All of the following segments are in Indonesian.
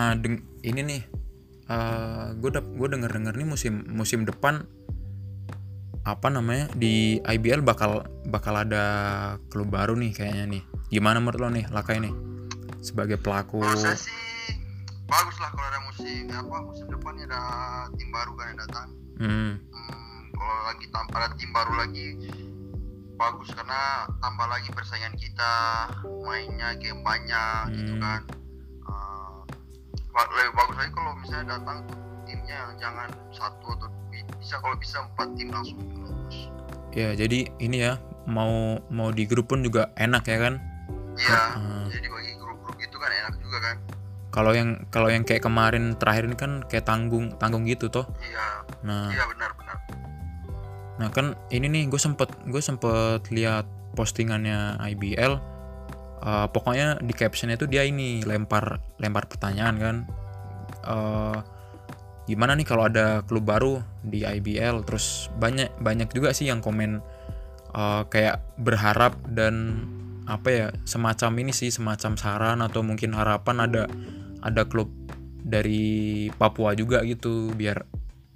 ah deng ini nih eh gue gue denger denger nih musim musim depan apa namanya di IBL bakal bakal ada klub baru nih kayaknya nih gimana menurut lo nih Lakai nih sebagai pelaku saya sih bagus lah kalau ada musim apa musim depan ada tim baru kan yang datang. hmm, Hmm, kalau lagi tanpa ada tim baru lagi bagus karena tambah lagi persaingan kita mainnya game banyak gitu Hmm. kan. Lebih bagus lagi kalau misalnya datang timnya yang jangan satu atau bi- bisa kalau bisa empat tim langsung bagus. ya jadi ini ya mau mau di grup pun juga enak ya kan Iya, Hmm. jadi bagi grup-grup itu kan enak juga kan. kalau yang kalau yang kayak kemarin terakhir ini kan kayak tanggung tanggung gitu toh Iya, nah iya benar-benar. Nah kan ini nih gue sempet gue sempet lihat postingannya IBL. Eh, pokoknya di captionnya itu dia ini lempar lempar pertanyaan kan. Eh, gimana nih kalau ada klub baru di IBL? Terus banyak banyak juga sih yang komen eh, kayak berharap dan apa ya semacam ini sih semacam saran atau mungkin harapan ada ada klub dari Papua juga gitu biar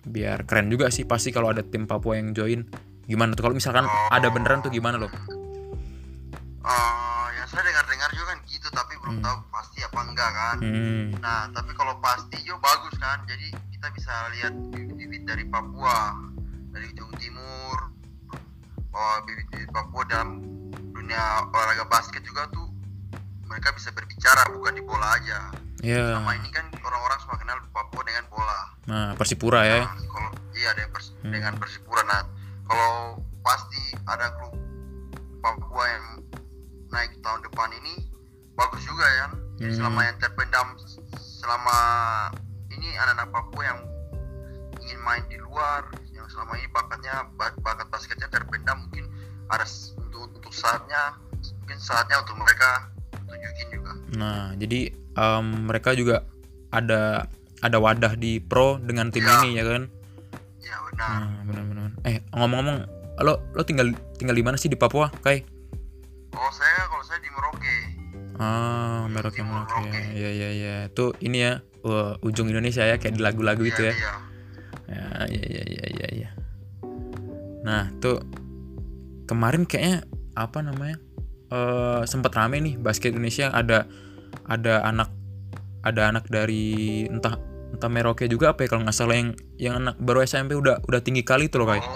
biar keren juga sih pasti kalau ada tim Papua yang join gimana tuh kalau misalkan ada beneran tuh gimana loh saya dengar-dengar juga kan gitu, tapi belum tahu pasti apa enggak kan. hmm, Nah, tapi kalau pasti juga bagus kan. Jadi kita bisa lihat bibit-bibit dari Papua, dari ujung timur, bahwa bibit-bibit Papua dalam dunia olahraga basket juga tuh mereka bisa berbicara bukan di bola aja. ya Selama ini kan orang-orang semua kenal Papua dengan bola. nah Persipura ya Nah, kalau iya dengan, pers- Hmm. dengan Persipura. Nah, kalau pasti ada klub Papua yang naik tahun depan ini bagus juga ya. Jadi Hmm. selama yang terpendam selama ini anak-anak Papua yang ingin main di luar, yang selama ini bakatnya bak- bakat basketnya terpendam mungkin ada untuk untuk saatnya mungkin saatnya untuk mereka tunjukin juga. nah jadi em, mereka juga ada ada wadah di pro dengan tim Ya. ini ya kan Ya benar. nah benar-benar eh ngomong-ngomong lo lo tinggal tinggal di mana sih di Papua kai Oh saya kalau saya di Merauke. ah Merauke Merauke ya ya ya tuh ini ya uh, ujung Indonesia ya kayak di lagu-lagu itu ya Iya, iya. Ya, ya, ya, ya, ya, ya. Nah, tuh kemarin kayaknya apa namanya? eh sempat rame nih basket Indonesia ada ada anak ada anak dari entah entah Merauke juga apa ya kalau nggak salah yang yang anak baru SMP udah udah tinggi kali tuh loh kayak. Oh,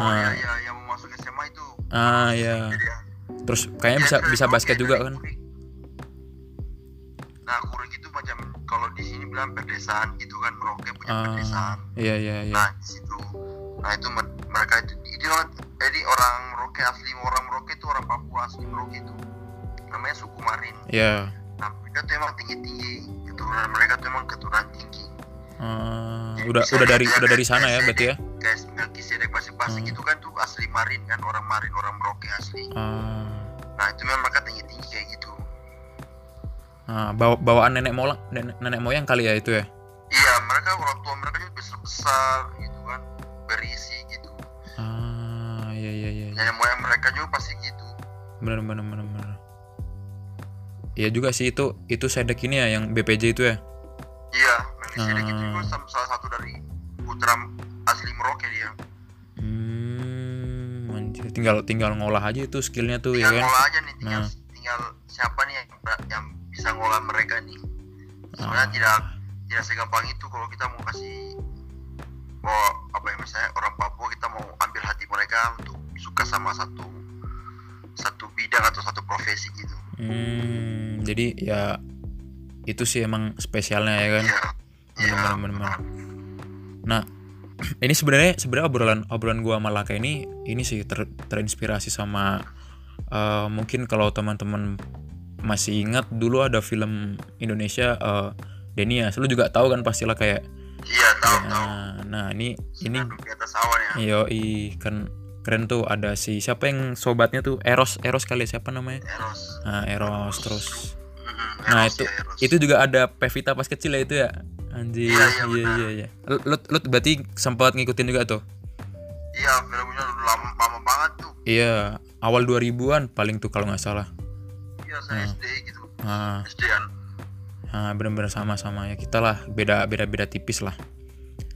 Nah. iya iya yang mau masuk SMA itu. Ah ya. Jadi ya. Terus kayaknya bisa bisa basket juga kan. Nah, Kurik itu macam kalau di sini bilang pedesaan gitu kan, Merauke punya Ah, pedesaan. iya iya iya. Nah, di situ. Nah, itu mer- mereka itu itu orang- jadi orang Merauke asli orang Merauke itu orang Papua asli Merauke itu. Namanya suku Marin. Iya. Nah, mereka tuh emang tinggi-tinggi. Keturunan mereka tuh emang keturunan tinggi. Jadi udah udah dari udah dari sana ya berarti ya. Kayak Melkisedek Basik-Basik Hmm. itu kan tuh asli Marin kan, orang Marin, orang Merauke asli. Ah. Nah, itu memang mereka tinggi-tinggi kayak gitu. Ah, bawa bawaan nenek moyang nenek, nenek moyang kali ya itu ya. Iya, mereka orang tua mereka juga besar-besar gitu kan, berisi gitu. Ah, iya iya iya. Nenek moyang mereka juga pasti gitu. bener bener bener bener Iya juga sih itu itu sedek ini ya yang BPJ itu ya Iya, Melkisedek itu Ah. juga salah satu dari putra asli Merauke dia. hmm anjir. tinggal tinggal ngolah aja itu skillnya tuh ya Tinggal kan ngolah aja nih, tinggal, Nah. tinggal siapa nih yang, yang bisa ngolah mereka nih. Sebenarnya Ah. tidak tidak segampang itu kalau kita mau kasih mau apa ya misalnya orang Papua kita mau ambil hati mereka untuk suka sama satu satu bidang atau satu profesi gitu. hmm jadi ya itu sih emang spesialnya ya kan Iya. Iya. bener bener nah ini sebenarnya sebenarnya obrolan obrolan gua sama Laka ini ini sih ter- terinspirasi sama eh, mungkin kalau teman-teman masih ingat dulu ada film Indonesia eh, Denias lu juga tahu kan pastilah kayak Iya, tahu tahu. nah, nah ini ini Senandung di atas awan ya. Yo, kan keren tuh ada si siapa yang sobatnya tuh Eros Eros kali ya, siapa namanya? Eros. Nah, Eros terus. Mm-mm, Nah, Eros itu ya, Eros. itu juga ada Pevita pas kecil ya itu ya. Anjir, Iya, iya, iya iya iya. Lu, lu, lu berarti sempat ngikutin juga tuh? Iya, filmnya udah lama, lama banget tuh. Iya, awal 2000-an paling tuh kalau nggak salah. Iya, saya Hmm. SD gitu. Nah, SD-an. nah bener-bener sama-sama ya kita lah beda beda beda tipis lah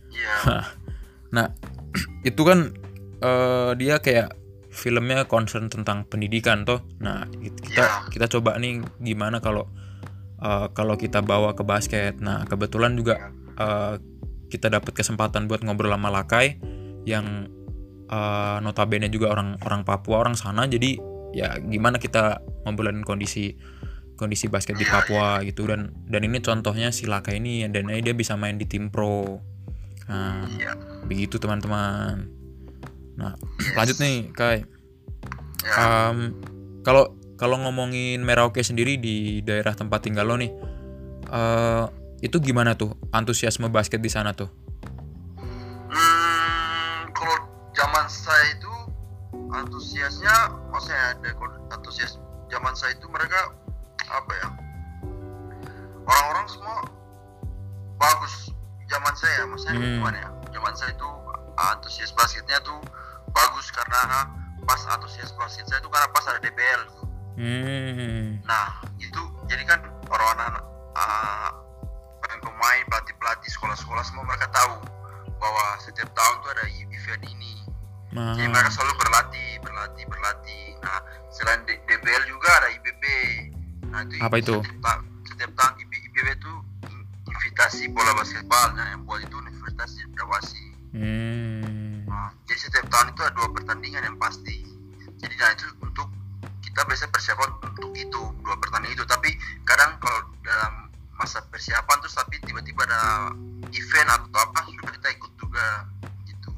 iya nah itu kan eh, dia kayak filmnya concern tentang pendidikan toh nah it- kita Iya. kita coba nih gimana kalau eh, kalau kita bawa ke basket nah kebetulan juga eh, kita dapat kesempatan buat ngobrol sama Lakai yang eh, notabene juga orang orang Papua orang sana. Jadi ya gimana kita ngobrolin kondisi kondisi basket di Papua gitu. Dan dan ini contohnya si Lakai ini dan ini dia bisa main di tim pro. Nah iya. begitu teman-teman. Nah lanjut nih Kai. Em, kalau kalau ngomongin Merauke sendiri di daerah tempat tinggal lo nih eh itu gimana tuh antusiasme basket di sana tuh Hmm, kalau zaman saya itu antusiasnya, maksudnya ada antusias zaman saya itu mereka apa ya? Orang-orang semua bagus zaman saya, maksudnya Hmm. gimana ya? Zaman saya itu antusias basketnya tuh bagus karena pas antusias basket saya itu karena pas ada DBL. Hmm Nah, itu jadi kan orang-orang uh, pemain, pelatih-pelatih, sekolah-sekolah semua mereka tahu bahwa setiap tahun tuh ada event ini. nah, Jadi mereka selalu berlatih, berlatih, berlatih. Nah, selain D- DBL juga ada IBB. Nah, itu Apa itu? Setiap, setiap tahun IB- IBB itu in- invitasi bola basketbal. Nah, yang buat itu Universitas Cendrawasih. hmm Nah, jadi setiap tahun itu ada dua pertandingan yang pasti. Jadi nah itu untuk kita biasa persiapan untuk itu dua pertandingan itu. Tapi kadang kalau dalam masa persiapan terus tapi tiba-tiba ada event atau apa sudah kita ikut juga gitu.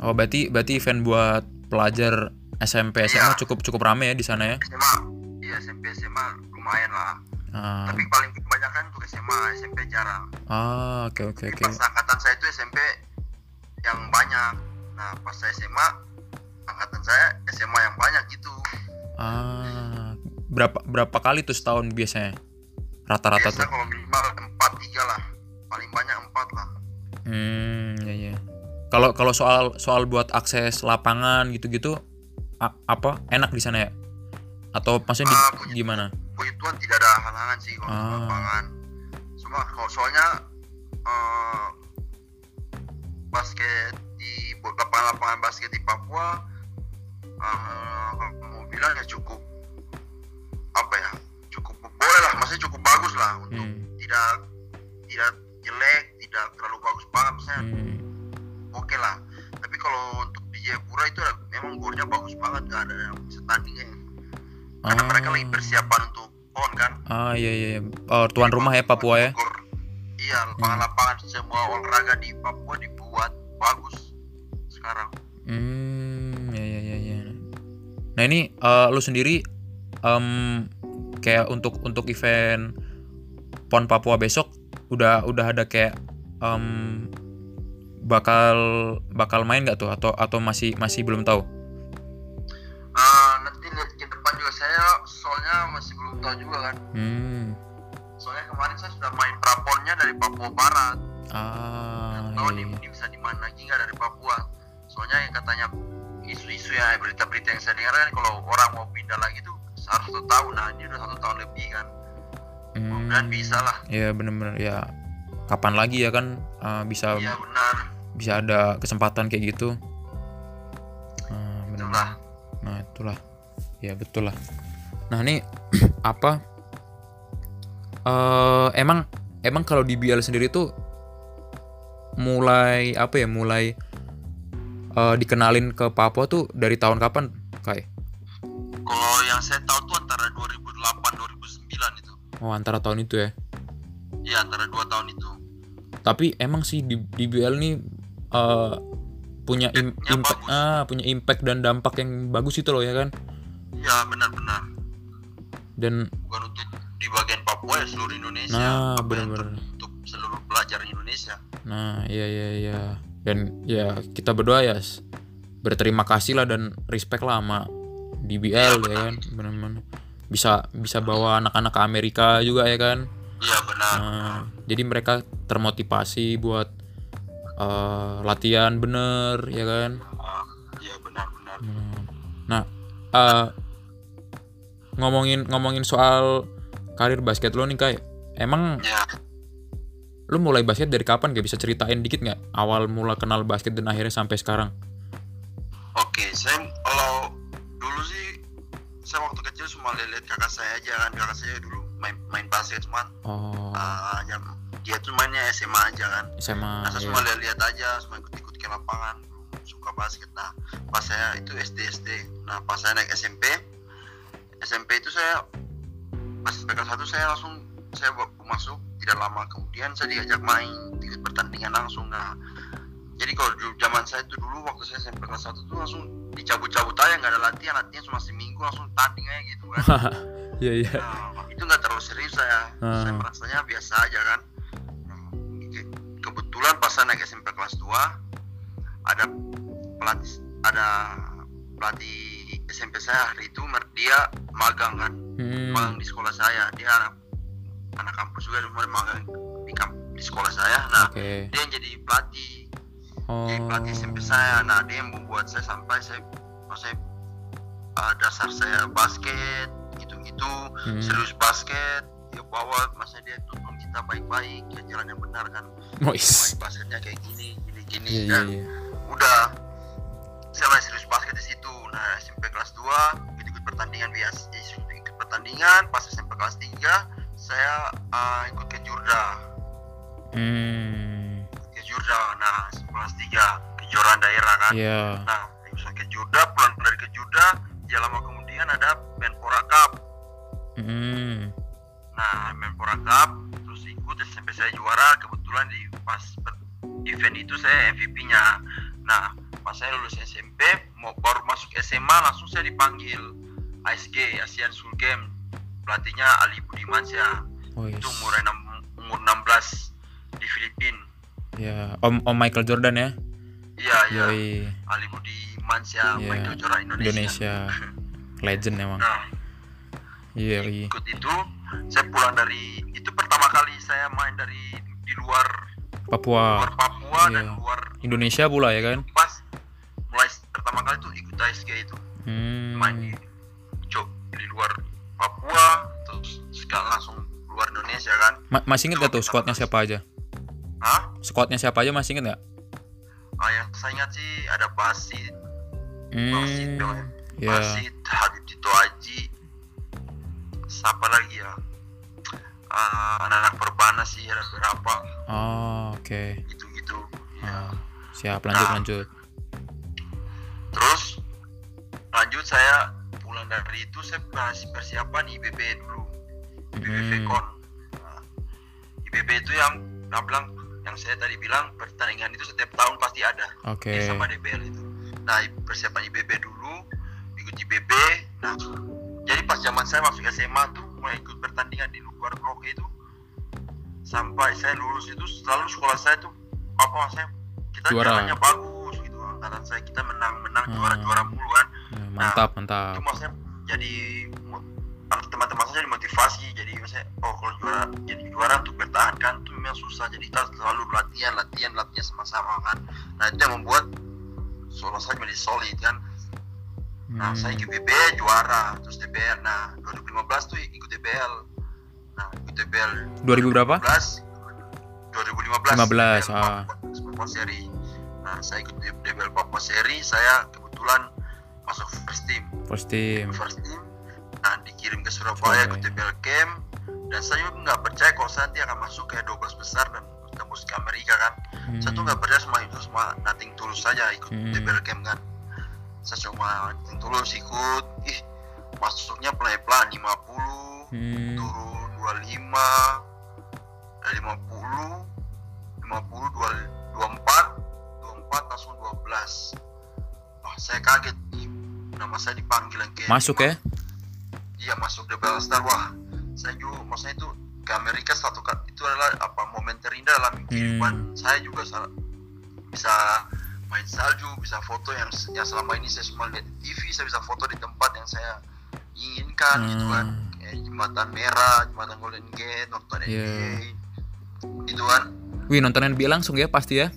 oh berarti berarti event buat pelajar SMP SMA Iya. cukup cukup rame ya di sana ya SMA, iya SMP SMA lumayan lah. ah Tapi paling kebanyakan untuk SMA, SMP jarang. ah, oke oke oke Pas angkatan saya itu SMP yang banyak. Nah pas saya SMA angkatan saya SMA yang banyak gitu. Ah berapa berapa kali tuh setahun biasanya rata-rata Biasa tuh kalau minimal empat tiga lah, paling banyak empat lah. Hmm, ya ya. Kalau kalau soal soal buat akses lapangan gitu-gitu apa enak di sana ya? Atau maksudnya di- Ah, puji- gimana? Puji Tuhan tidak ada halangan sih kalau Ah. lapangan. Cuma kalau soalnya eh, basket di lapangan-lapangan basket di Papua mau bilang ya cukup apa ya cukup boleh lah maksudnya cukup bagus lah untuk Hmm. tidak tidak jelek tidak terlalu bagus banget misalnya Hmm. oke lah tapi kalau untuk di Jayapura itu memang gornya bagus banget nggak ada yang bisa tandingnya karena Ah. mereka lagi persiapan untuk pon kan Ah iya iya. iya. Oh, tuan rumah ya Papua ya. Gor- iya lapangan-lapangan semua olahraga di Papua dibuat bagus sekarang Hmm. Nah, ini eh, lu sendiri em, kayak untuk untuk event PON Papua besok udah udah ada kayak em, bakal bakal main nggak tuh atau atau masih masih belum tahu? Ah, nanti lihat ke depan juga saya soalnya masih belum tahu juga kan Hmm. soalnya kemarin saya sudah main praponnya dari Papua Barat Ah, tahu iya, nih iya. ini bisa di mana lagi nggak dari Papua soalnya yang katanya isu-isu ya berita-berita yang saya dengar kan kalau orang mau pindah lagi tuh harus satu tahun nah ini udah satu tahun lebih kan Hmm, dan bisa lah ya bener-bener ya. Kapan lagi ya kan eh, bisa iya benar bisa ada kesempatan kayak gitu. Ah, bener. itulah Nah itulah, ya betul lah. Nah ini apa? eh emang emang kalau di BL sendiri tuh mulai apa ya? Mulai eh, dikenalin ke Papua tuh dari tahun kapan, Kai? kalau yang saya tahu tuh antara 2008 2009 itu Oh antara tahun itu ya. iya antara dua tahun itu Tapi emang sih di, di BL nih eh, punya im- impact, ah, punya impact dan dampak yang bagus itu loh ya kan. iya benar-benar Dan bukan untuk di bagian Papua ya seluruh Indonesia Nah, benar-benar. untuk, untuk seluruh pelajar Indonesia Nah, iya iya iya. Dan ya kita berdoa ya berterima kasih lah dan respect lah sama DBL ya kan, benar-benar bisa bisa bawa anak-anak ke Amerika juga ya kan. iya benar. Nah, jadi mereka termotivasi buat eh, latihan bener ya kan. Ah, iya benar-benar Nah, eh, ngomongin ngomongin soal karir basket lo nih kayak emang ya lu mulai basket dari kapan? Gak bisa ceritain dikit nggak? Awal mula kenal basket dan akhirnya sampai sekarang. Oke saya kalau dulu sih saya waktu kecil cuma lihat kakak saya aja kan. Kakak saya dulu main main basket cuman oh. ah, yang dia tuh mainnya SMA aja kan. SMA nah saya iya. cuma lihat-lihat aja cuma ikut-ikut ke lapangan suka basket. Nah pas saya itu SD SD nah pas saya naik SMP SMP itu saya pas SMP kelas satu saya langsung saya baru masuk tidak lama kemudian saya diajak main ikut pertandingan langsung nah jadi kalau dulu zaman saya itu dulu waktu saya SMP kelas satu tuh langsung dicabut-cabut aja nggak ada latihan latihan cuma seminggu langsung tanding aja gitu kan iya iya Nah, itu nggak terlalu serius saya. Hmm. Saya merasanya biasa aja kan. Nah, ke- kebetulan pas saya naik SMP kelas 2 ada pelatih ada pelatih SMP saya hari itu dia magang kan, Hmm, magang di sekolah saya. Dia anak anak kampus juga magang di, kamp- di sekolah saya. Nah, oke dia yang jadi pelatih, oh jadi pelatih SMP saya. Nah, dia yang membuat saya sampai saya saya uh, dasar saya basket gitu-gitu Hmm. serius basket dia bawa masa dia tuntun kita baik-baik ya jalan yang benar kan Mois. main basketnya kayak gini gini gini Iya iya dan iya. udah saya mulai serius basket di situ nah SMP kelas 2 ikut pertandingan biasa ikut pertandingan pas SMP kelas 3 saya uh, ikut ke Jurda Hmm. ke Jurda nah kelas 3 kejuaraan daerah kan Iya. nah bisa ke Jurda pulang dari ke Jurda ya lama kemudian ada Menpora Cup Hmm. Nah, Menpora Cup terus ikut SMP saya juara kebetulan di pas event itu saya MVP-nya. Nah, pas saya lulus SMP mau baru masuk SMA langsung saya dipanggil ASG Asian School Game pelatihnya Ali Budimansyah Mois. itu umur enam- umur 16 di Filipina. Ya, Om Om Michael Jordan ya. Iya, iya. Ali Budimansyah Iya. Michael Jordan Indonesia. Indonesia. Legend emang. Nah, Iya, iya. ikut itu saya pulang dari itu pertama kali saya main dari di luar Papua. luar Papua dan Iya. luar Indonesia pula ya kan? pas mulai pertama kali tuh ikut ASG itu main di Hmm. Di luar Ma- masih inget gak tuh squadnya siapa aja? Hah? Squadnya siapa aja masih inget gak? Ah, yang saya ingat sih ada Basit Basit Hmm. dong ya. Ya. Basit Habib Tito Aji siapa lagi ya Ah, anak-anak perbana sih ada berapa Oh, oke. gitu-gitu ya. Siap lanjut Nah. lanjut. terus lanjut saya pulang dari itu saya masih persiapan IBB dulu IBB Hmm. Nah, IBB itu yang nah bilang yang saya tadi bilang pertandingan itu setiap tahun pasti ada Oke. Dia sama DBL itu nah persiapan IBB dulu ikut IBB nah jadi pas zaman saya masuk SMA tuh mulai ikut pertandingan di luar blok itu sampai saya lulus itu selalu sekolah saya tuh apa saya kita Juara. jalannya bagus gitu angkatan saya kita menang menang Hmm. juara juara mulu kan Ya, mantap mantap. itu maksudnya jadi teman-teman saya jadi motivasi jadi maksudnya oh kalau juara jadi juara untuk bertahankan tuh memang susah. Jadi kita selalu latihan latihan latihan sama-sama kan. Nah itu yang membuat sekolah saya menjadi solid kan. Nah Hmm. saya ikut BB juara terus DBL nah 2015 tuh ikut DBL nah ikut DBL 2000 berapa? 2015 15, DBL ah. Papua Seri. Nah saya ikut DBL Papua Seri. Saya kebetulan masuk first team. First team. first team nah dikirim ke Surabaya ke Surabaya. TBL Camp dan saya juga nggak percaya kalau saya nanti akan masuk ke 12 besar dan tembus ke Amerika kan saya tuh Hmm. nggak percaya sama itu semua nothing tulus saja ikut Hmm. TBL Camp kan saya cuma nothing tulus ikut ih masuknya pelan-pelan 50 Hmm. turun 25 dari 50 50 2, 24 24 langsung 12 wah saya kaget ih, nama saya dipanggil yang ke Masuk ya? Iya masuk The Bell Star wah saya juga maksudnya itu ke Amerika satu kali itu adalah apa momen terindah dalam kehidupan saya juga sa- bisa main salju bisa foto yang yang selama ini saya cuma lihat di TV saya bisa foto di tempat yang saya inginkan gitu kan Hmm. kayak jembatan merah jembatan Golden Gate nonton Iya. NBA gitu kan Wih nonton NBA langsung ya pasti ya?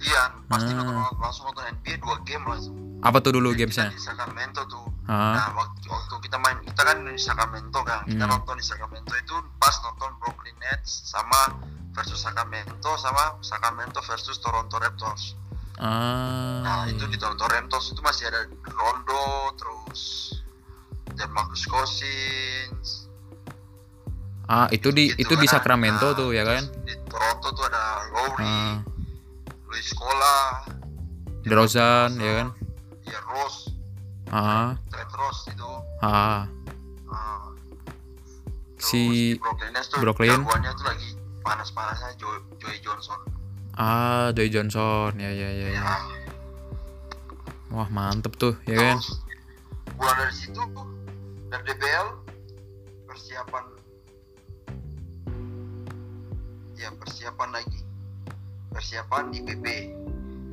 Iya pasti Hmm. nonton langsung nonton NBA dua game langsung Apa tuh dulu gamesnya? di Sacramento tuh. Ah, Nah, waktu, waktu kita main, kita kan di Sacramento kan. Kita Hmm. nonton di Sacramento itu pas nonton Brooklyn Nets sama versus Sacramento sama Sacramento versus Toronto Raptors. Ah nah itu di Toronto Raptors itu masih ada Rondo terus dan Marcus Cousins. Ah itu di gitu itu di kan. Sacramento Nah, tuh ya kan? di Toronto tuh ada Lowry. Ah Luis Scola DeRozan ya kan? Ya Rose ah Trent Rose itu ah Ah. Si Terus di Brooklyn Nets tuh jagoannya tuh lagi panas-panasnya Joy, Joy Johnson. ah Joy Johnson. Ya ya ya, ya. Ya. wah mantep tuh ya kan? Terus pulang dari situ dari DBL persiapan ya persiapan lagi persiapan IPB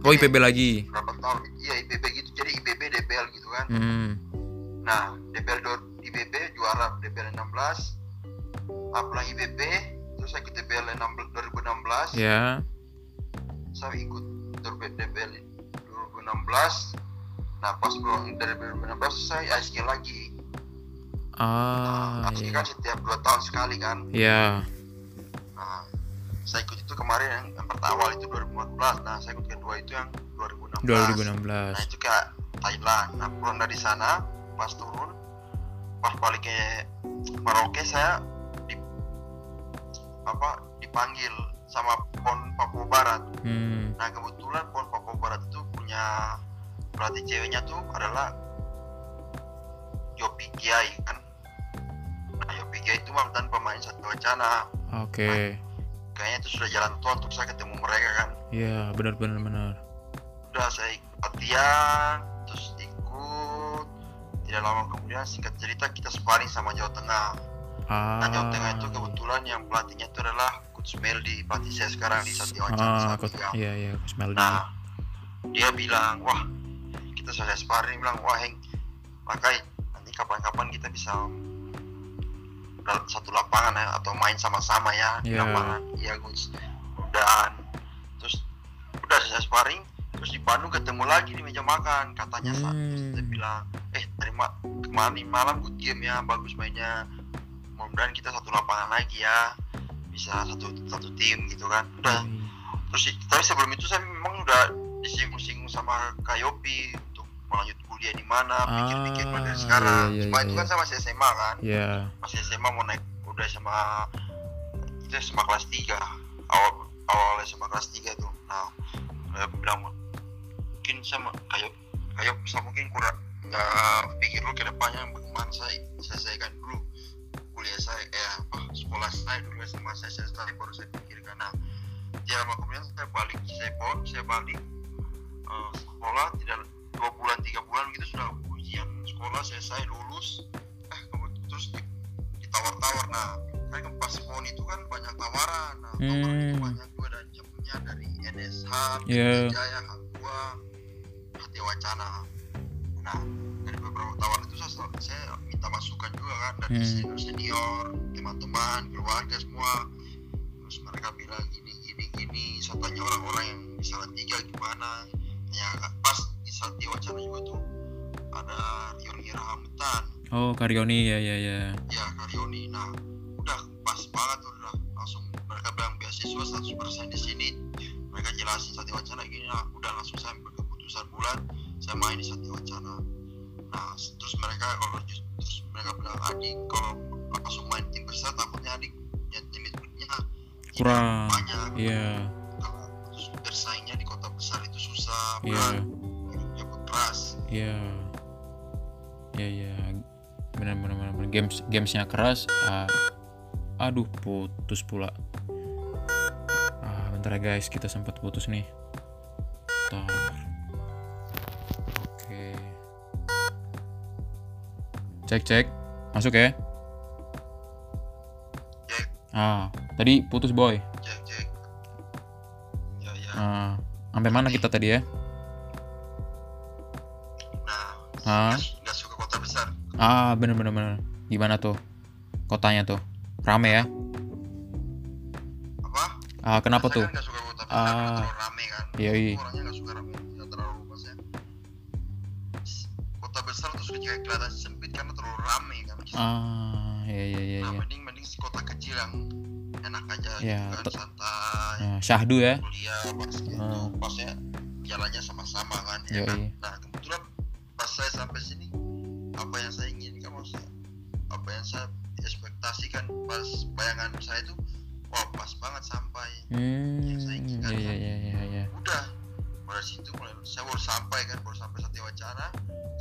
oh IPB lagi? berapa tahun? Iya IPB gitu. Jadi IPB DBL gitu kan. Hmm. Nah DBL do- IPB juara DBL 16 apply IPB terus saya ikut DBL 16 2016 ya saya ikut DBL 2016 nah pas pulang dari 2016 saya ISK lagi. Ah nah, iya kan setiap dua tahun sekali kan. Ya nah saya ikut kemarin yang, yang pertama itu 2014 nah saya ikut kedua itu yang 2016 nah 2016 itu ke Thailand. Nah pulang dari sana pas turun pas balik ke Merauke saya di apa dipanggil sama PON Papua Barat. Hmm. Nah kebetulan PON Papua Barat itu punya pelatih ceweknya tuh adalah Yopi Kiai kan. Nah Yopi Kiai itu mantan pemain satu wacana. oke Kayaknya itu sudah jalan tua untuk saya ketemu mereka kan. ya benar benar benar Udah saya ikut latihan, terus ikut. Tidak lama kemudian singkat cerita kita sparring sama Jawa Tengah. ah Nah Jawa Tengah itu kebetulan yang pelatihnya itu adalah Coach Meldi, pelatih saya sekarang di Satya ah Wacana. coach Satya. iya iya coach Meldi Nah, dia bilang, wah, kita selesai sparring, bilang, wah, Heng, pakai nanti kapan-kapan kita bisa dalam satu lapangan ya, atau main sama-sama ya di Iya. lapangan. Iya, Gus. Udahan. Terus udah selesai sparring, terus di Bandung ketemu lagi di meja makan, katanya Sa. Terus dia Hmm. bilang, eh, tadi ma kemarin malam good game ya, bagus mainnya. Mudah-mudahan kita satu lapangan lagi ya, bisa satu satu tim gitu kan. Udah, terus tapi sebelum itu saya memang udah disinggung-singgung sama Kayopi untuk melanjut kuliah di mana pikir-pikir Ah, dari sekarang. iya, iya, cuma iya, itu iya. kan saya masih SMA kan? Ya masih SMA mau naik udah SMA itu SMA kelas 3 awal awal SMA kelas 3 tuh. Nah saya bilang mungkin sama kayak kayak bisa mungkin kurang nggak pikir dulu ke depannya bagaimana saya selesaikan dulu kuliah saya eh apa sekolah saya dulu SMA saya selesai baru saya pikirkan. Nah ya lama kemudian saya balik saya pon saya balik eh, sekolah tidak dua bulan tiga bulan gitu sudah ujian sekolah selesai lulus eh terus di- ditawar-tawar nah kan pas pon itu kan banyak tawaran nah tawaran itu Hmm. banyak juga dan jamnya dari NSH Iya. Jaya Hangua Hati Wacana nah dari beberapa tawaran itu saya, saya minta masukan juga kan dari Hmm. senior senior teman-teman keluarga semua terus mereka bilang gini gini gini saya tanya orang-orang yang di salah tiga gimana ya pas Satya Wacana juga tuh ada Rion Irahamutan oh Karyoni ya ya ya. Ya Karyoni. Nah udah pas banget udah langsung mereka bilang beasiswa 100% di sini. Mereka jelasin Satya Wacana gini nah udah langsung saya ambil keputusan bulan saya main di Satya Wacana. Nah terus mereka kalau terus mereka bilang adik kalau langsung main tim besar takutnya adik punya ikutnya tidak kurang. banyak. Iya. Kalau terus bersaingnya di kota besar itu susah iya. berat. hidupnya keras iya. Iya iya. Benar benar benar. Games gamesnya keras. Ah, aduh putus pula. Ah bentar ya guys. Kita sempat putus nih. Bentar. oke. Cek cek. Masuk ya? Cek. Ah tadi putus boy. Cek cek. Ya ya. Ah sampai mana kita tadi ya ah nggak nggak suka kota besar. Ah bener bener bener. Gimana tuh? Kotanya tuh? Rame ya? Apa? Ah kenapa Saya tuh? kan suka kota besar Ah. rame kan. Iya, iya. Aku orangnya nggak suka rame nggak terlalu maksudnya kota besar terus masuk juga kelihatan sempit karena terlalu rame kan. Ah ya ya ya nah ya mending mending kota kecil yang enak aja Ya, gitu kan santai. Nah, syahdu ya? Kuliah basket Ah. tuh pasnya jalannya sama-sama kan ya Yoi. kan? nah kebetulan pas saya sampai sini. Apa yang saya inginkan maksudnya? Apa yang saya ekspektasikan pas bayangan saya itu wah pas banget sampai. Hmm saya inginkan. ya ya kan. ya ya ya udah mulai situ mulai saya baru sampai kan baru sampai satu wacana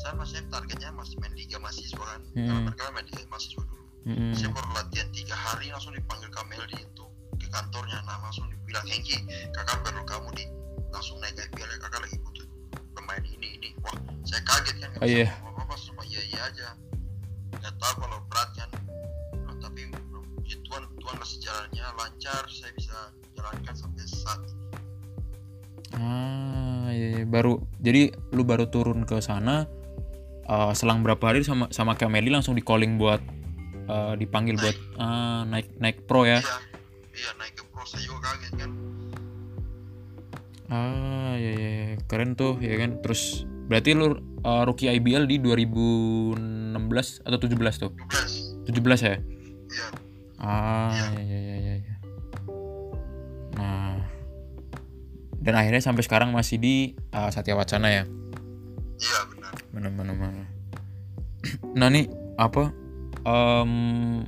saya masih targetnya masih main liga mahasiswa kan. Karena Hmm. mereka main liga mahasiswa dulu. Mm-mm. saya baru latihan tiga hari langsung dipanggil Kameldi untuk ke kantornya. Nah langsung dibilang Hengki kakak perlu kamu di langsung naik Oh, iya. apa apa cuma iya iya aja nggak tahu kalau berat kan Nah, tapi ya, Tuhan Tuhan kasih jalannya lancar saya bisa jalankan sampai saat ini Ah, ya, ya. baru jadi lu baru turun ke sana eh, selang berapa hari sama sama Kameli langsung di calling buat eh, dipanggil buat ah, naik naik pro ya. iya iya naik ke pro saya juga kaget kan Ah, ya, ya. keren tuh ya kan. Terus berarti lu eh, rookie IBL di 2016 atau 17 tuh? 12 17 ya? iya Ah, ya, ya, ya, ya, ya. Nah, dan akhirnya sampai sekarang masih di eh, Satya Wacana ya? iya benar mana mana mana nah nih apa em,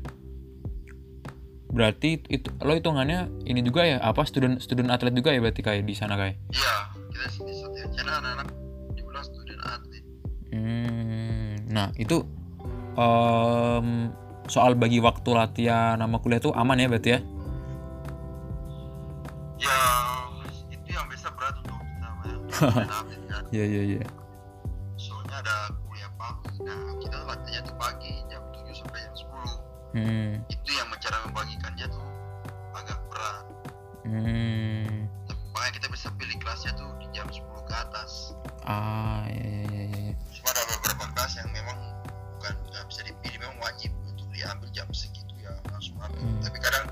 berarti itu lo hitungannya ini juga ya apa student student atlet juga ya berarti kayak di sana kayak iya kita sini satu channel anak-anak hmm, nah itu em, soal bagi waktu latihan sama kuliah tuh aman ya berarti ya? Ya itu yang biasa berat untuk kita kan. Iya iya iya. Soalnya ada kuliah pagi. Nah kita latihannya tuh pagi jam 7 sampai jam 10 hmm, itu yang cara membagikannya tuh agak berat. Hmm. Makanya kita bisa pilih kelasnya tuh di jam 10 ke atas. Ah iya iya iya cuma ada beberapa kelas yang memang bukan nggak bisa dipilih memang wajib untuk diambil jam segitu ya langsung ambil Hmm. tapi kadang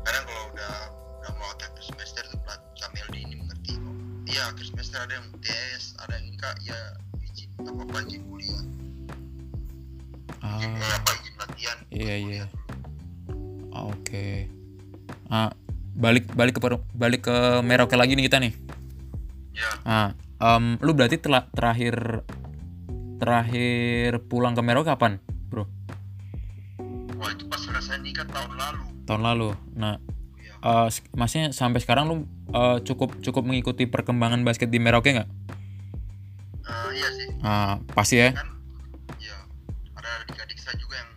kadang kalau udah udah mau akhir semester tuh pelat Kamel di ini mengerti kok iya akhir semester ada yang tes ada yang ini kak ya izin apa izin kuliah izin eh, ah apa izin latihan Iya, iya. Ah, Oke. Ah, balik balik ke balik ke Merauke lagi nih kita nih. ya Ah, em, lu berarti telah terakhir terakhir pulang ke Merauke kapan, bro? wah itu pas saya nikah tahun lalu Tahun lalu. Nah, ya s- maksudnya sampai sekarang lu eh, cukup cukup mengikuti perkembangan basket di Merauke nggak? Eh, iya sih Ah, pasti ya. kan ya ada adik-adik saya juga yang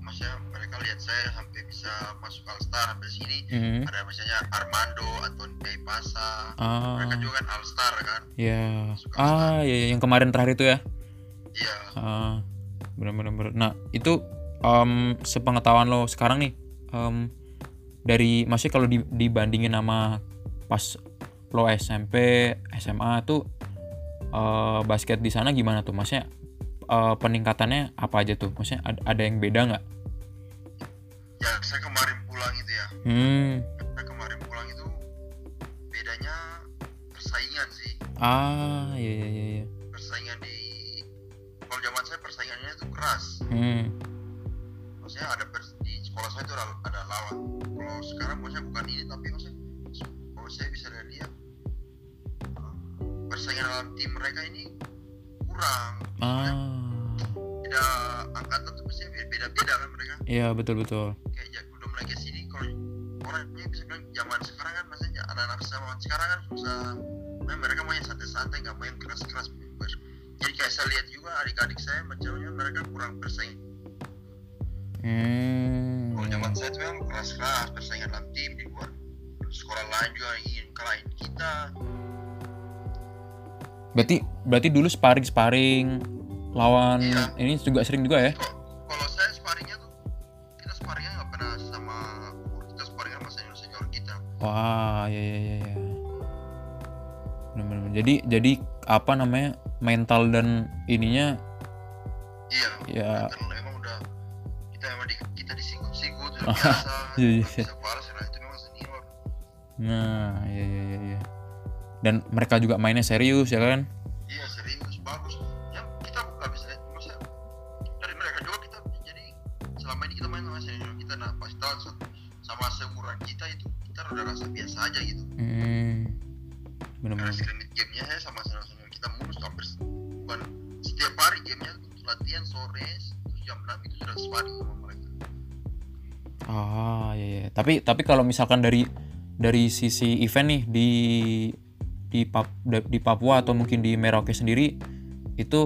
maksudnya mereka lihat saya sampai bisa masuk Alstar sampai sini Mhm. ada misalnya Armando atau Pasa Ah, mereka juga kan Alstar kan ya. Ah, ya, ya, yang kemarin terakhir itu ya. Iya Ah, benar-benar. benar. Nah, itu em, sepengetahuan lo sekarang nih, em, dari maksudnya kalau di- dibandingin sama pas lo SMP, SMA tuh eh, basket di sana gimana tuh? Maksudnya eh, peningkatannya apa aja tuh? Maksudnya ada, ada yang beda nggak? ya saya kemarin pulang itu ya Hmm, saya kemarin pulang itu bedanya persaingan sih ah, iya iya iya. Hmm, maksudnya ada pers- di sekolah saya itu ada, ada lawan. Kalau sekarang maksudnya bukan ini tapi maksudnya kalau saya bisa lihat eh, persaingan dalam tim mereka ini kurang. Ah, beda angkatan tuh pasti beda beda kan mereka. Iya betul betul. kayak udah mulai ke sini kalau orangnya bisa bilang zaman sekarang kan maksudnya anak-anak zaman sekarang kan susah. Nah, mereka mau yang santai-santai nggak mau yang keras-keras jadi kayak saya lihat juga adik-adik saya macamnya mereka kurang bersaing Hmm, Kalau zaman saya tuh memang keras-keras persaingan dalam tim di luar sekolah lain juga ingin kalahin kita. Berarti berarti dulu sparring sparring lawan Iya. ini juga sering juga ya? Kalau saya sparringnya tuh kita sparringnya nggak pernah sama kita sparringnya sama senior senior kita. Wah, ya ya ya ya. Bener-bener. Jadi jadi apa namanya mental dan ininya iya ya mental, emang udah kita emang di, kita disinggung-singgung sudah biasa iya, iya. nah iya iya iya ya. dan mereka juga mainnya serius ya kan iya serius bagus ya kita nggak bisa lihat. maksudnya dari mereka juga kita jadi selama ini kita main sama senior kita nah pas satu sama seumuran kita itu kita udah rasa biasa aja gitu hmm. benar-benar gamenya ya sama senior gamenya untuk latihan sore terus jam 6 itu sudah sparring sama mereka. Ah ya ya tapi tapi kalau misalkan dari dari sisi event nih di di Pap, di Papua atau mungkin di Merauke sendiri itu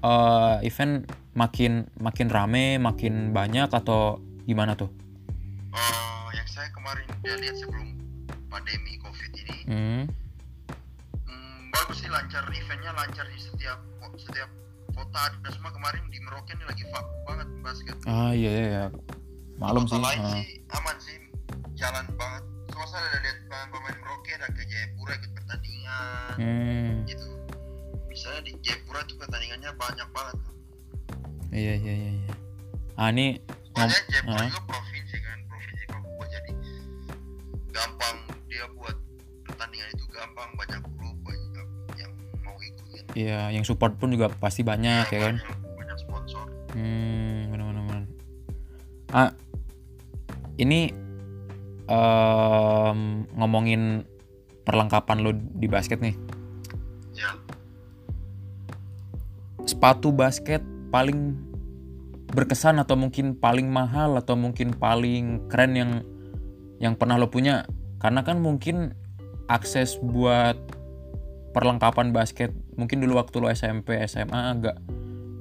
eh, event makin makin rame makin banyak atau gimana tuh? Eh, yang saya kemarin udah lihat sebelum pandemi covid ini hmm. hmm, bagus sih lancar. Eventnya lancar di setiap setiap kota ada semua kemarin di Merauke ini lagi vakum banget basket ah iya iya iya. kota sih lain ah. sih aman sih jalan banget soalnya saya udah lihat pemain pemain Merauke ada ke Jayapura ikut pertandingan hmm. gitu misalnya di Jayapura tuh pertandingannya banyak banget iya iya iya iya. ah ini soalnya Jayapura ah. juga provinsi kan provinsi Papua jadi gampang dia buat pertandingan itu gampang banyak Iya, yang support pun juga pasti banyak ya kan. banyak, sponsor Hmm, benar-benar. benar. Ah, ini em, ngomongin perlengkapan lo di basket nih. ya Sepatu basket paling berkesan atau mungkin paling mahal atau mungkin paling keren yang yang pernah lo punya? Karena kan mungkin akses buat perlengkapan basket mungkin dulu waktu lo SMP SMA agak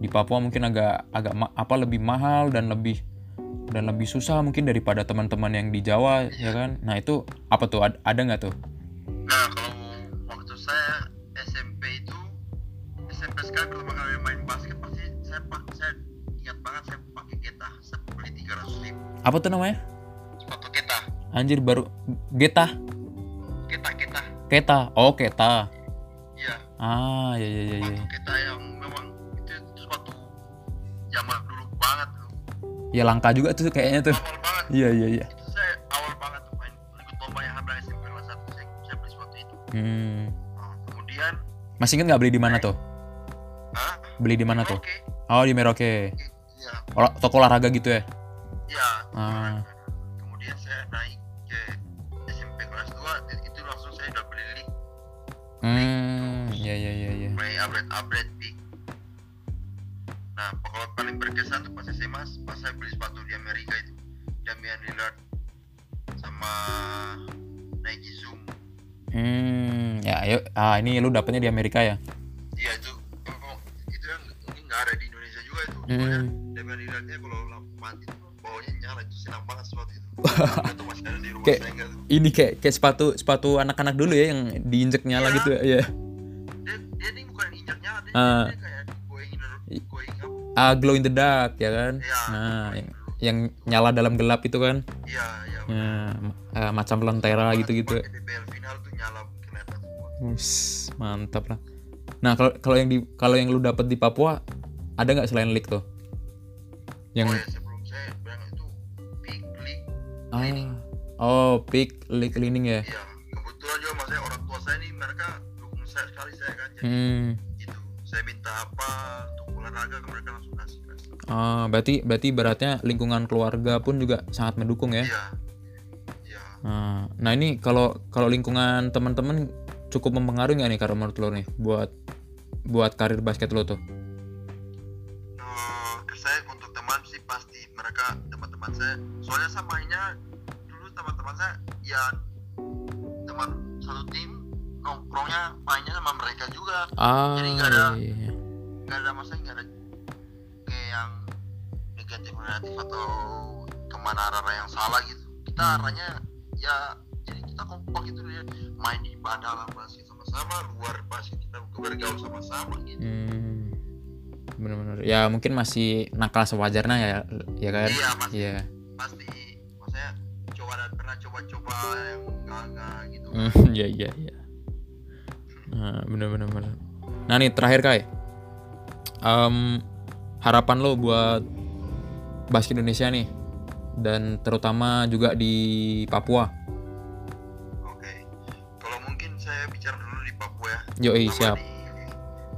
di Papua mungkin agak agak ma- apa lebih mahal dan lebih dan lebih susah mungkin daripada teman-teman yang di Jawa ya kan? Nah itu apa tuh? Ad- ada nggak tuh? Nah kalau waktu saya SMP itu SMP sekali pertama kali main basket pasti saya saya ingat banget saya pakai keta saya beli 300 ribu. Apa tuh namanya? Sepatu keta anjir baru Geta? Keta keta Keta oh iya ah ya ya ya ya kita yang memang itu, sepatu zaman dulu banget tuh. Ya langka juga tuh kayaknya tuh. Awal banget. Iya iya iya. Itu saya awal banget tuh main ikut lomba yang ada SMP kelas satu. Saya, saya beli sepatu itu. Hmm. Nah, kemudian masih inget nggak beli di mana tuh? Ah beli di mana tuh? Oh di Merauke ya toko olahraga gitu ya? Ya Ah. kemudian saya naik ke SMP kelas 2 itu langsung saya udah beli link. Hmm saya beli sepatu di Amerika itu. Damian Lillard sama Nike Zoom. Hmm ya ayo. Ah ini lu dapetnya di Amerika ya? Iya itu. Oh, itu yang mungkin nggak ada di Indonesia juga itu. Hmm. Damian Lillardnya kalau lampu mati bawahnya nyala itu senang banget sepatu itu. Itu masih ada di rumah Kayak- saya nggak tuh. ini kayak kayak sepatu sepatu anak-anak dulu ya yang diinjek nyala Iya. gitu ya? Iya. dia dia ini bukan nyala dia, Ah. dia kayak ah glow in the dark ya kan? Iya. nah yang, yang nyala dalam gelap itu kan? Iya iya ya, eh, macam lentera kelihatan semua. Wus, mantap lah. Nah kalau kalau yang di kalau yang lu dapat di Papua ada nggak selain leak tuh? Yang oh ya sebelum saya bilang itu big league ah. Cleaning. oh peak leak cleaning ya? Iya kebetulan juga maksudnya orang tua saya nih mereka dukung saya sekali saya kan. Jadi hmm. gitu saya minta apa untuk olahraga mereka langsung ah berarti berarti beratnya lingkungan keluarga pun juga sangat mendukung ya? Iya. Iya. Nah, nah ini kalau kalau lingkungan teman-teman cukup mempengaruhi nggak nih kalau menurut lo nih buat buat karir basket lo tuh? Ke saya untuk teman sih pasti mereka teman-teman saya. Soalnya saya mainnya dulu teman-teman saya ya teman satu tim nongkrongnya mainnya sama mereka juga. Ah, Jadi nggak ada- iya, iya. nggak ada masalah nggak ada negatif negatif atau ke mana arah yang salah gitu kita Hmm. arahnya ya jadi kita kompak gitu ya main di dalam basket sama-sama luar basket kita bergaul sama-sama gitu Hmm, bener-bener. Ya mungkin masih nakal sewajarnya ya, ya kan? iya mas Iya. pasti maksudnya coba dan pernah coba-coba yang enggak-enggak gitu Hmm, Iya iya iya. Nah, bener-bener. bener. Nah nih terakhir kai, Em, harapan lo buat basket Indonesia nih, dan terutama juga di Papua. oke kalau mungkin saya bicara dulu di Papua ya Yoi siap. di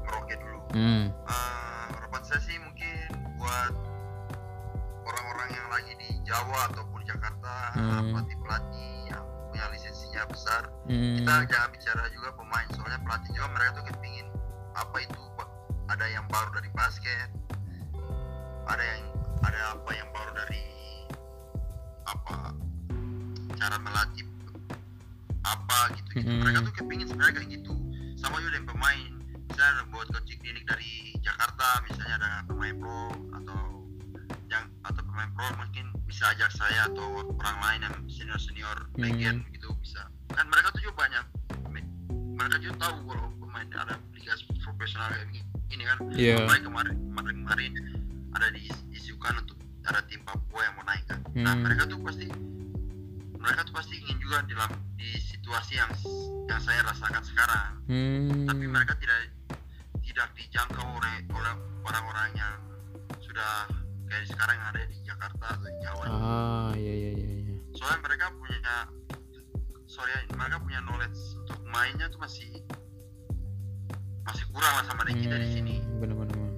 Merauke dulu Hmm. Harapan saya sih mungkin buat orang-orang yang lagi di Jawa ataupun Jakarta Hmm. pelatih pelatih yang punya lisensinya besar Hmm. kita jangan bicara juga pemain soalnya pelatih juga mereka tuh kepingin apa itu ada yang baru dari basket ada yang ada apa yang baru dari apa cara melatih apa gitu? Gitu. Mhm. mereka tuh kepingin sebenarnya kayak gitu. Sama juga dengan pemain. Misalnya ada buat coaching klinik dari Jakarta. Misalnya ada pemain pro atau yang atau pemain pro mungkin bisa ajak saya atau orang lain yang senior senior Hmm. legend gitu bisa. Kan mereka tuh juga banyak. Me- mereka juga tahu kalau pemain ada liga profesional kayak gini ini kan. Iya. apalagi kemarin kemarin kemarin ada diisukan untuk ada tim Papua yang mau naik kan nah Hmm. mereka tuh pasti mereka tuh pasti ingin juga di dalam di situasi yang yang saya rasakan sekarang Hmm. tapi mereka tidak tidak dijangkau oleh oleh orang-orang yang sudah kayak sekarang yang ada di Jakarta atau di Jawa Ah, iya iya iya. iya. soalnya mereka punya sorry ya, mereka punya knowledge untuk mainnya tuh masih masih kurang lah sama dari kita di sini Hmm, Bener-bener.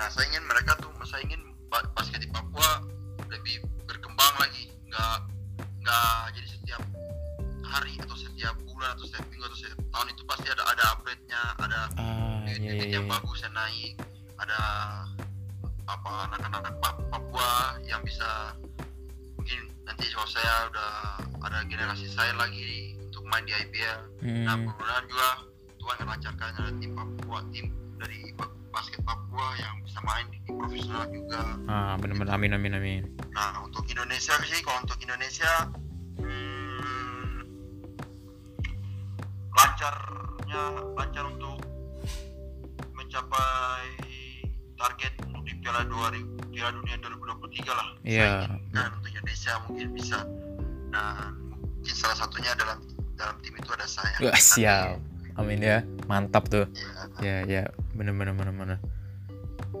Nah saya ingin mereka tuh saya ingin ba- basket di Papua lebih berkembang lagi nggak nggak jadi setiap hari atau setiap bulan atau setiap minggu atau setiap tahun itu pasti ada ada update-nya ada Ah, iya bibit iya. yang iya. bagus yang naik ada apa anak-anak Pa- Papua yang bisa mungkin nanti kalau saya udah ada generasi saya lagi untuk main di IPL nah Hmm. mudah-mudahan juga Tuhan akan lancarkan ada tim Papua tim basket Papua yang bisa main di profesional juga Ah, bener-bener amin amin amin. nah untuk Indonesia sih kalau untuk Indonesia hmm, lancarnya lancar untuk mencapai target untuk di Piala 2000 Piala Dunia 2023 lah Iya. Saya inginkan untuk Indonesia mungkin bisa dan mungkin salah satunya dalam dalam tim itu ada saya Wah, siap. Amin ya. Mantap tuh. Ya ya, bener-bener bener-bener.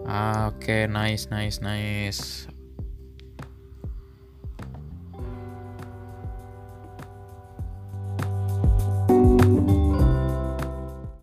Ah, Oke, nice nice nice.